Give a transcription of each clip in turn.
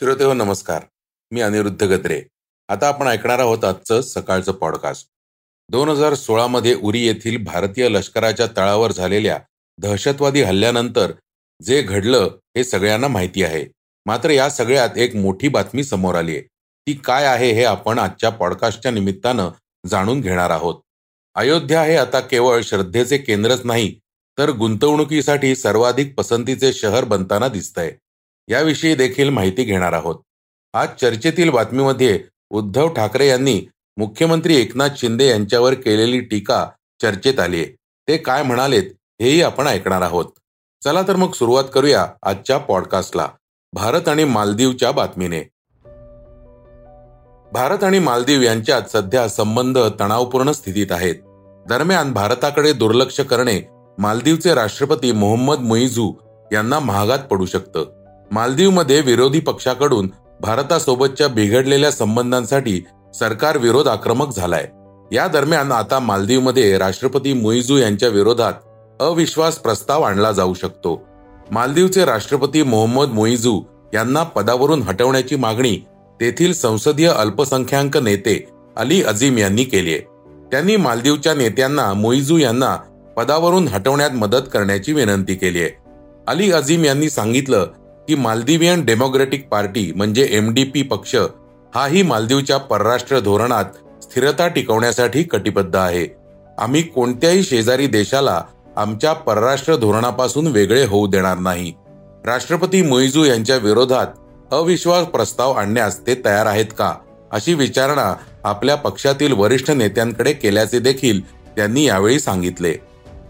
श्रोते हो नमस्कार. मी अनिरुद्ध गत्रे आता आपण ऐकणार आहोत आजचं सकाळचं पॉडकास्ट दोन हजार सोळामध्ये उरी येथील भारतीय लष्कराच्या तळावर झालेल्या दहशतवादी हल्ल्यानंतर जे घडलं हे सगळ्यांना माहिती आहे. मात्र या सगळ्यात एक मोठी बातमी समोर आली आहे. ती काय आहे हे आपण आजच्या पॉडकास्टच्या निमित्तानं जाणून घेणार आहोत. अयोध्या हे आता केवळ श्रद्धेचे केंद्रच नाही तर गुंतवणुकीसाठी सर्वाधिक पसंतीचे शहर बनताना दिसतंय. याविषयी देखील माहिती घेणार आहोत. आज चर्चेतील बातमीमध्ये उद्धव ठाकरे यांनी मुख्यमंत्री एकनाथ शिंदे यांच्यावर केलेली टीका चर्चेत आली आहे. ते काय म्हणालेत हेही आपण ऐकणार आहोत. चला तर मग सुरुवात करूया आजच्या पॉडकास्टला. भारत आणि मालदीवच्या बातमीने. भारत आणि मालदीव यांच्यात सध्या संबंध तणावपूर्ण स्थितीत आहेत. दरम्यान भारताकडे दुर्लक्ष करणे मालदीवचे राष्ट्रपती मोहम्मद मुईझू यांना महागात पडू शकतं. मालदीवमध्ये विरोधी पक्षाकडून भारतासोबतच्या बिघडलेल्या संबंधांसाठी सरकार विरोध आक्रमक झालाय. या दरम्यान आता मालदीवमध्ये राष्ट्रपती मुईझू यांच्या विरोधात अविश्वास प्रस्ताव आणला जाऊ शकतो. मालदीवचे राष्ट्रपती मोहम्मद मुईझू यांना पदावरून हटवण्याची मागणी तेथील संसदीय अल्पसंख्याक नेते अली अझीम यांनी केली आहे. त्यांनी मालदीवच्या नेत्यांना मुईजू यांना पदावरून हटवण्यात मदत करण्याची विनंती केली आहे. अली अझीम यांनी सांगितलं की मालदिवियन डेमोक्रेटिक पार्टी म्हणजे एम डी पी पक्ष हाही मालदीवच्या परराष्ट्र धोरणात स्थिरता टिकवण्यासाठी कटिबद्ध आहे. आम्ही कोणत्याही शेजारी देशाला आमच्या परराष्ट्र धोरणापासून वेगळे होऊ देणार नाही. राष्ट्रपती मुईजू यांच्या विरोधात अविश्वास प्रस्ताव आणण्यास ते तयार आहेत का अशी विचारणा आपल्या पक्षातील वरिष्ठ नेत्यांकडे केल्याचे देखील त्यांनी यावेळी सांगितले.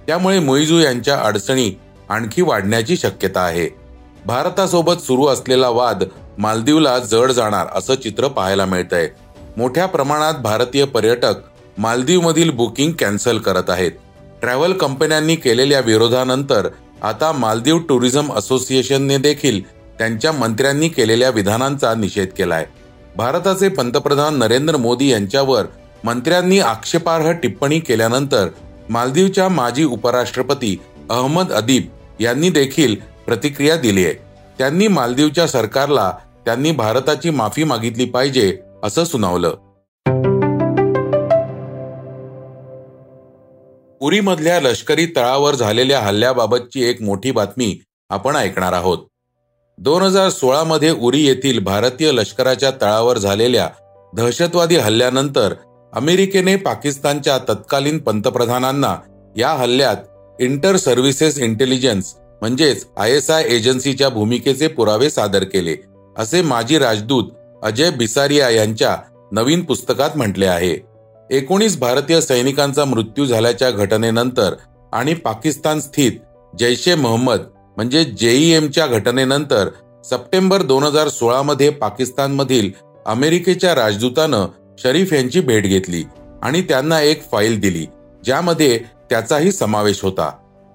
त्यामुळे मुईजू यांच्या अडचणी आणखी वाढण्याची शक्यता आहे. भारतासोबत सुरू असलेला वाद मालदीवला जड जाणार असं चित्र पाहायला मिळतंय. मोठ्या प्रमाणात भारतीय पर्यटक मालदीवमधील बुकिंग कॅन्सल करत आहेत. ट्रॅव्हल कंपन्यांनी केलेल्या विरोधानंतर आता मालदीव टुरिझम असोसिएशनने देखील त्यांच्या मंत्र्यांनी केलेल्या विधानांचा निषेध केलाय. भारताचे पंतप्रधान नरेंद्र मोदी यांच्यावर मंत्र्यांनी आक्षेपार्ह टिप्पणी केल्यानंतर मालदीवच्या माजी उपराष्ट्रपती अहमद अदीब यांनी देखील प्रतिक्रिया दिली आहे. त्यांनी मालदीवच्या सरकारला त्यांनी भारताची माफी मागितली पाहिजे असं सुनावलं. उरीमधल्या लष्करी तळावर झालेल्या हल्ल्याबाबतची एक मोठी बातमी आपण ऐकणार आहोत. दोन हजार सोळा मध्ये उरी येथील भारतीय लष्कराच्या तळावर झालेल्या दहशतवादी हल्ल्यानंतर अमेरिकेने पाकिस्तानच्या तत्कालीन पंतप्रधानांना या हल्ल्यात इंटर सर्व्हिसेस इंटेलिजन्स म्हणजेच आय एस आय एजन्सीच्या भूमिकेचे पुरावे सादर केले असे माजी राजदूत अजय बिसारिया यांच्या नवीन पुस्तकात म्हटले आहे. एकोणीस भारतीय सैनिकांचा मृत्यू झाल्याच्या घटनेनंतर आणि पाकिस्तान स्थित जैश ए मोहम्मद म्हणजे जेईएमच्या घटनेनंतर सप्टेंबर दोन हजार सोळामध्ये पाकिस्तानमधील अमेरिकेच्या राजदूतानं शरीफ यांची भेट घेतली आणि त्यांना एक फाईल दिली ज्यामध्ये त्याचाही समावेश होता.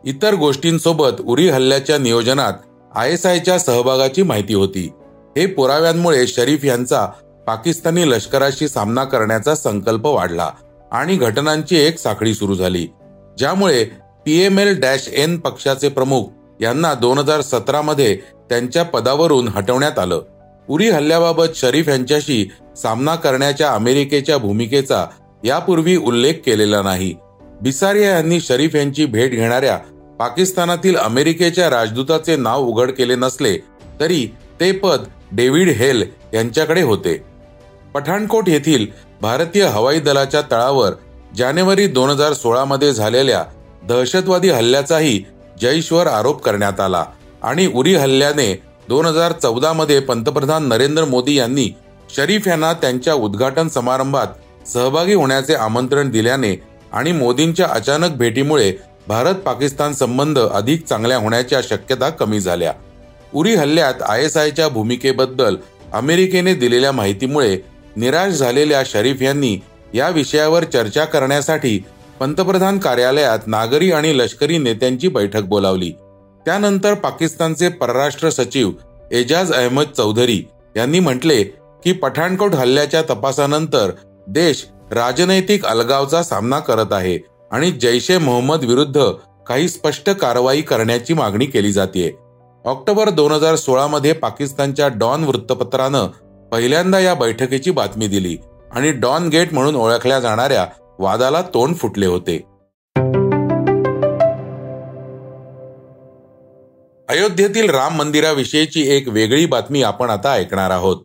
इतर गोष्टींसोबत उरी हल्ल्याच्या नियोजनात आय एस आयच्या सहभागाची माहिती होती. हे पुराव्यांमुळे शरीफ यांचा पाकिस्तानी लष्कराशी सामना करण्याचा संकल्प वाढला आणि घटनांची एक साखळी सुरू झाली ज्यामुळे पीएमएल डॅश एन पक्षाचे प्रमुख यांना दोन हजार सतरा मध्ये त्यांच्या पदावरून हटवण्यात आलं. उरी हल्ल्याबाबत शरीफ यांच्याशी सामना करण्याच्या अमेरिकेच्या भूमिकेचा यापूर्वी उल्लेख केलेला नाही. बिसारिया यांनी शरीफ यांची भेट घेणाऱ्या पाकिस्तानातील अमेरिकेच्या राजदूताचे नाव उघड केले नसले तरी ते पद डेव्हिड हेल यांच्याकडे होते. पठाणकोट येथील भारतीय हवाई दलाच्या तळावर जानेवारी दोन हजार सोळा मध्ये झालेल्या दहशतवादी हल्ल्याचाही जैशवर आरोप करण्यात आला आणि उरी हल्ल्याने दोन हजार चौदा मध्ये पंतप्रधान नरेंद्र मोदी यांनी शरीफ यांना त्यांच्या उद्घाटन समारंभात सहभागी होण्याचे आमंत्रण दिल्याने आणि मोदींच्या अचानक भेटीमुळे भारत पाकिस्तान संबंध अधिक चांगल्या होण्याच्या शक्यता कमी झाल्या. उरी हल्ल्यात आय एस आयच्या भूमिकेबद्दल अमेरिकेने दिलेल्या माहितीमुळे निराश झालेल्या शरीफ यांनी या विषयावर चर्चा करण्यासाठी पंतप्रधान कार्यालयात नागरी आणि लष्करी नेत्यांची बैठक बोलावली. त्यानंतर पाकिस्तानचे परराष्ट्र सचिव एजाज अहमद चौधरी यांनी म्हटले की पठाणकोट हल्ल्याच्या तपासानंतर देश राजनैतिक अलगावचा सामना करत आहे आणि जैश ए मोहम्मद विरुद्ध काही स्पष्ट कारवाई करण्याची मागणी केली जाते ऑक्टोबर दोन हजार सोळा मध्ये पाकिस्तानच्या डॉन वृत्तपत्रानं पहिल्यांदा या बैठकीची बातमी दिली आणि डॉन गेट म्हणून ओळखल्या जाणाऱ्या वादाला तोंड फुटले होते. अयोध्येतील राम मंदिराविषयीची एक वेगळी बातमी आपण आता ऐकणार आहोत.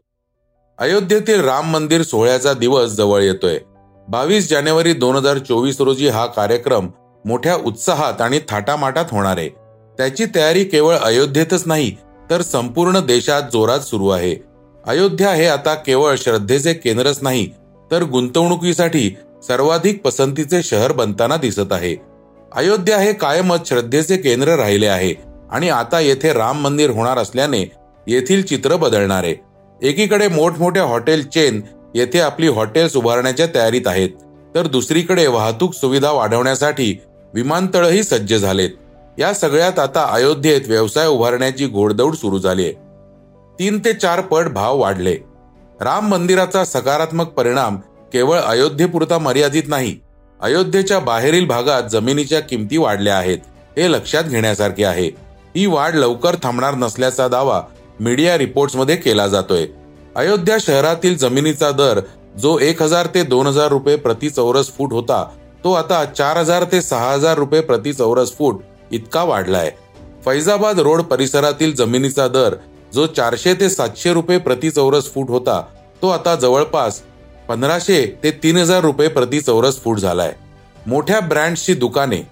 अयोध्येतील राम मंदिर सोहळ्याचा दिवस जवळ येतोय. बावीस जानेवारी दोन हजार चोवीस रोजी हा कार्यक्रम मोठ्या उत्साहात आणि थाटामाटात होणार आहे. त्याची तयारी केवळ अयोध्येतच नाही तर संपूर्ण देशात जोरात सुरू आहे. अयोध्या हे आता केवळ श्रद्धेचे केंद्रच नाही तर गुंतवणुकीसाठी सर्वाधिक पसंतीचे शहर बनताना दिसत आहे. अयोध्या हे कायमच श्रद्धेचे केंद्र राहिले आहे आणि आता येथे राम मंदिर होणार असल्याने येथील चित्र बदलणार आहे. एकीकडे मोठमोठ्या हॉटेल चेन येथे आपली हॉटेल्स उभारण्याच्या तयारीत आहेत. तर दुसरीकडे वाहतूक सुविधा वाढवण्यासाठी विमानतळही सज्ज झालेत. या सगळ्यात आता अयोध्येत व्यवसाय उभारण्याची घोडदौड सुरू झाली आहे तीन ते चार पट भाव वाढले. राम मंदिराचा सकारात्मक परिणाम केवळ अयोध्येपुरता मर्यादित नाही अयोध्येच्या बाहेरील भागात जमिनीच्या किमती वाढल्या आहेत हे लक्षात घेण्यासारखे आहे. ही वाढ लवकर थांबणार नसल्याचा दावा मीडिया रिपोर्ट्समध्ये केला जातोय. अयोध्या शहरातील जमिनीचा दर जो एक हजार ते दोन हजार रुपये प्रति चौरस फूट होता तो आता चार हजार ते सहा हजार रुपये प्रति चौरस फूट इतका वाढलाय. फैजाबाद रोड परिसरातील जमिनीचा दर जो चारशे ते सातशे रुपये प्रति चौरस फूट होता तो आता जवळपास पंधराशे ते तीन हजार रुपये प्रति चौरस फूट झालाय. मोठ्या ब्रँड्सची दुकाने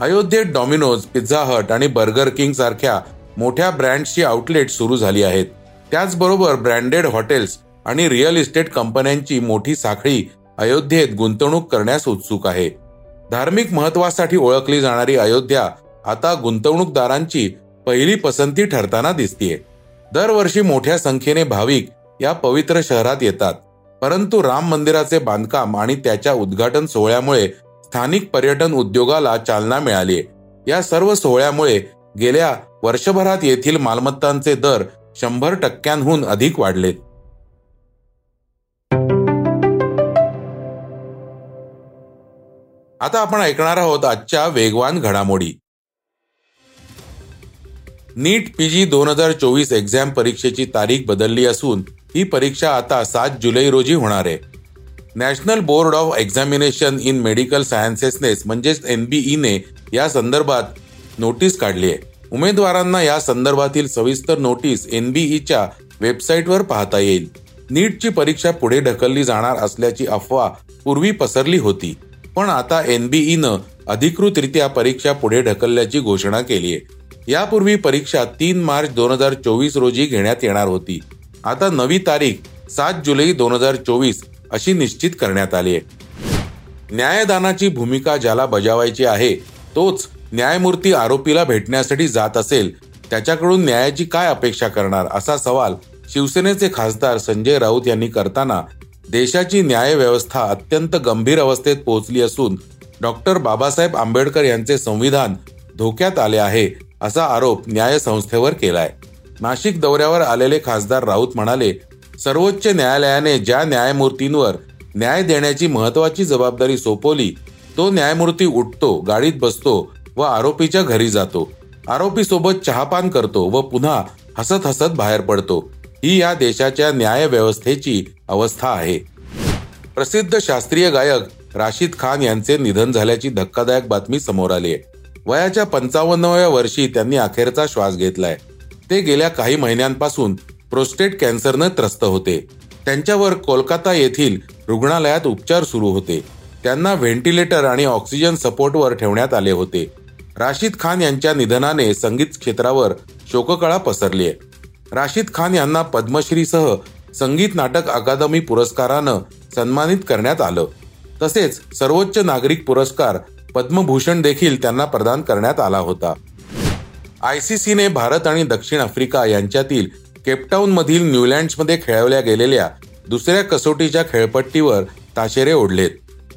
अयोध्येत डॉमिनोज पिझ्झा हट आणि बर्गर किंग सारख्या मोठ्या ब्रँड्सची आउटलेट सुरू झाली आहेत. त्याचबरोबर ब्रँडेड हॉटेल्स आणि रिअल इस्टेट कंपन्यांची मोठी साखळी अयोध्येत गुंतवणूक करण्यास उत्सुक आहे. धार्मिक महत्वासाठी ओळखली जाणारी अयोध्या आता गुंतवणूकदारांची पहिली पसंती ठरताना दिसतीये. दरवर्षी मोठ्या संख्येने भाविक या पवित्र शहरात येतात. परंतु राम मंदिराचे बांधकाम आणि त्याच्या उद्घाटन सोहळ्यामुळे स्थानिक पर्यटन उद्योगाला चालना मिळाली या सर्व सोहळ्यामुळे गेल्या वर्षभरात येथील मालमत्तांचे दर शंभर टक्क्यांहून अधिक वाढलेत आता आपण ऐकणार आहोत आजच्या वेगवान घडामोडी. नीट पीजी दोन हजार चोवीस एक्झाम परीक्षेची तारीख बदलली असून ही परीक्षा आता सात जुलै रोजी होणार आहे. National board of examination in medical सायन्सेसनेस म्हणजेच एनबीईने या संदर्भात नोटीस काढली आहे. उमेदवारांना या संदर्भातील सविस्तर नोटीस एनबीईच्या वेबसाईटवर पाहता येईल. नीटची परीक्षा पुढे ढकलली जाणार असल्याची अफवा पूर्वी पसरली होती. पण आता एनबीईनं अधिकृतरित्या परीक्षा पुढे ढकलल्याची घोषणा केली आहे. यापूर्वी परीक्षा तीन मार्च दोन हजार चोवीस रोजी घेण्यात येणार होती. आता नवी तारीख सात जुलै दोन हजार चोवीस अशी निश्चित करण्यात आली आहे. न्यायदानाची भूमिका ज्याला बजावायची आहे तोच न्यायमूर्ती आरोपीला भेटण्यासाठी जात असेल त्याच्याकडून न्यायाची काय अपेक्षा करणार असा सवाल शिवसेनेचे खासदार संजय राऊत यांनी करताना देशाची न्याय व्यवस्था अत्यंत गंभीर अवस्थेत पोहोचली असून डॉक्टर बाबासाहेब आंबेडकर यांचे संविधान धोक्यात आले आहे असा आरोप न्याय संस्थेवर केलाय. नाशिक दौऱ्यावर आलेले खासदार राऊत म्हणाले सर्वोच्च न्यायालयाने ज्या न्यायमूर्तींवर न्याय देण्याची महत्वाची जबाबदारी सोपवली तो न्यायमूर्ती उठतो गाडीत बसतो व आरोपीच्या घरी जातो. आरोपी सोबत चहापान करतो व पुन्हा हसत हसत बाहेर पडतो. ही या देशाच्या न्याय व्यवस्थेची अवस्था आहे. प्रसिद्ध शास्त्रीय गायक राशीद खान यांचे निधन झाल्याची धक्कादायक बातमी समोर आली आहे. वयाच्या पंचावन्नव्या वर्षी त्यांनी अखेरचा श्वास घेतलाय. ते गेल्या काही महिन्यांपासून प्रोस्टेट कॅन्सरनं त्रस्त होते. त्यांच्यावर कोलकाता येथील रुग्णालयात उपचार सुरू होते. त्यांना व्हेंटिलेटर आणि ऑक्सिजन सपोर्टवर ठेवण्यात आले होते. राशीद खान यांच्या निधनाने संगीत क्षेत्रावर शोककळा पसरली आहे राशीद खान यांना पद्मश्रीसह संगीत नाटक अकादमी पुरस्कारानं सन्मानित करण्यात आलं. तसेच सर्वोच्च नागरिक पुरस्कार पद्मभूषण देखील त्यांना प्रदान करण्यात आला होता. आय सी सीने भारत आणि दक्षिण आफ्रिका यांच्यातील केपटाऊनमधील न्यूलँड्समध्ये खेळवल्या गेलेल्या दुसऱ्या कसोटीच्या खेळपट्टीवर ताशेरे ओढलेत.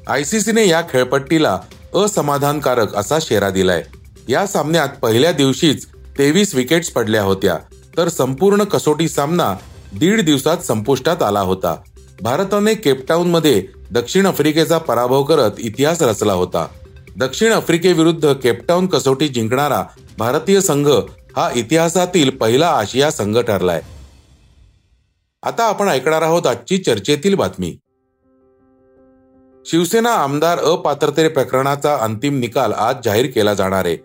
आय सी सीने या खेळपट्टीला असमाधानकारक असा शेरा दिलाय. या सामन्यात पहिल्या दिवशीच तेवीस विकेट्स पडल्या होत्या तर संपूर्ण कसोटी सामना दीड दिवसात संपुष्टात आला होता. भारताने केपटाऊन मध्ये दक्षिण आफ्रिकेचा पराभव करत इतिहास रचला होता. दक्षिण आफ्रिकेविरुद्ध केपटाऊन कसोटी जिंकणारा भारतीय संघ हा इतिहासातील पहिला आशिया संघ ठरलाय. आता आपण ऐकणार आहोत आजची चर्चेतील बातमी. शिवसेना आमदार अपात्रते प्रकरणाचा अंतिम निकाल आज जाहीर केला जाणार आहे.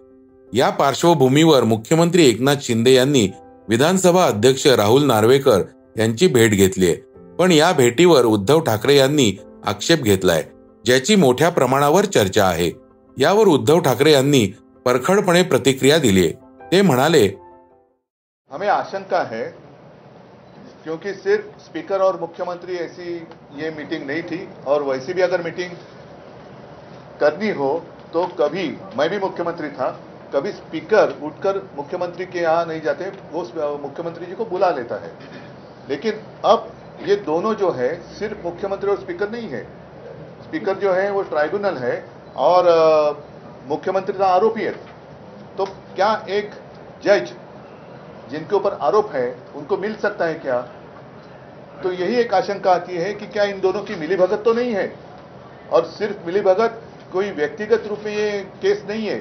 या पार्श्वभूमीवर मुख्यमंत्री एकनाथ शिंदे यांनी विधानसभा अध्यक्ष राहुल नार्वेकर यांची भेट घेतली आहे. पण या भेटीवर उद्धव ठाकरे यांनी आक्षेप घेतलाय ज्याची मोठ्या प्रमाणावर चर्चा आहे. यावर उद्धव ठाकरे यांनी परखडपणे प्रतिक्रिया दिली ते म्हणाले हमें आशंका है क्योंकि सिर्फ़ स्पीकर और मुख्यमंत्री ऐसी ये मीटिंग नहीं थी, और वैसी भी अगर मीटिंग करनी हो तो कभी, मैं भी मुख्यमंत्री था, कभी स्पीकर उठकर मुख्यमंत्री के यहाँ नहीं जाते, वो मुख्यमंत्री जी को बुला लेता है। लेकिन अब ये दोनों जो है, सिर्फ़ मुख्यमंत्री और स्पीकर नहीं है। स्पीकर जो है, वो ट्राइब्यूनल है, और मुख्यमंत्री का आरोपी है। तो क्या एक जज जिनके ऊपर आरोप है, उनको मिल सकता है क्या? तो यही एक आशंका आती है कि क्या इन दोनों की मिलीभगत तो नहीं है? और सिर्फ़ मिलीभगत? कोई व्यक्तिगत रूप में ये केस नहीं है?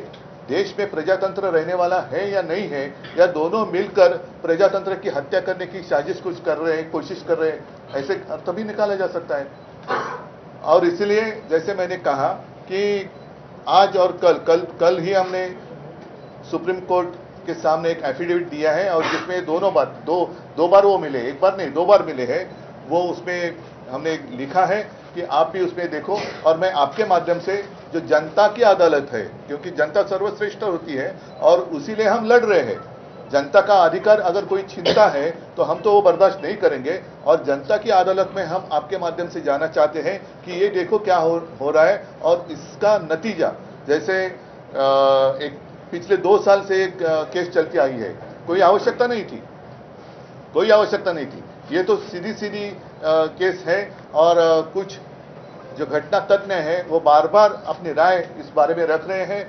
देश में प्रजातंत्र रहने वाला है या नहीं है? या दोनों मिलकर प्रजातंत्र की हत्या करने की साजिश कुछ कर रहे हैं, कोशिश कर रहे हैं? ऐसे अर्थ भी निकाला जा सकता है। और इसलिए जैसे मैंने कहा कि आज और कल कल कल ही हमने सुप्रीम कोर्ट के सामने एक एफिडेविट दिया है और जिसमें दोनों बार दो दो बार वो मिले एक बार नहीं दो बार मिले हैं। वो उसमें हमने लिखा है कि आप भी उसमें देखो और मैं आपके माध्यम से जो जनता की अदालत है क्योंकि जनता सर्वश्रेष्ठ होती है और उसी लिए हम लड़ रहे हैं। जनता का अधिकार अगर कोई छीनता है तो हम तो वो बर्दाश्त नहीं करेंगे और जनता की अदालत में हम आपके माध्यम से जाना चाहते हैं कि ये देखो क्या हो, हो रहा है और इसका नतीजा जैसे आ, एक पिछले दो साल से एक केस चलती आई है। कोई आवश्यकता नहीं थी। कोई आवश्यकता नहीं थी। ये तो सीधी सीधी केस है और कुछ जो घटना तज्ञ है वो बार बार अपनी राय इस बारे में रख रहे हैं।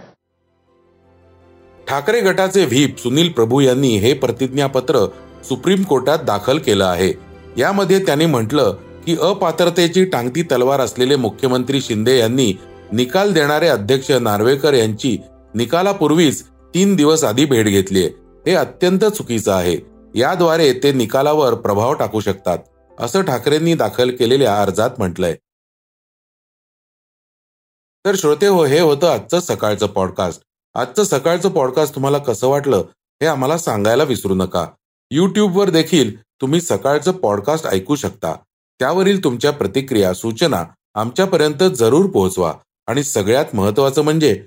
ठाकरे गटाचे व्हीप सुनील प्रभू यांनी हे प्रतिज्ञापत्र सुप्रीम कोर्टात दाखल केलं आहे. यामध्ये त्यांनी म्हटलं की अपात्रतेची टांगती तलवार असलेले मुख्यमंत्री शिंदे यांनी निकाल देणारे अध्यक्ष नार्वेकर यांची निकालापूर्वीच तीन दिवस आधी भेट घेतलीये हे अत्यंत चुकीचं आहे. याद्वारे ते निकालावर प्रभाव टाकू शकतात असं ठाकरेंनी दाखल केलेल्या अर्जात म्हटलंय. तर श्रोते हो हे होतं आजचं सकाळचं पॉडकास्ट आजचं सकाळचं पॉडकास्ट तुम्हाला कसं वाटलं हे आम्हाला सांगायला विसरू नका. युट्यूबवर देखील तुम्ही सकाळचं पॉडकास्ट ऐकू शकता. त्यावरील तुमच्या प्रतिक्रिया सूचना आमच्यापर्यंत जरूर पोहोचवा. आणि सगळ्यात महत्वाचं म्हणजे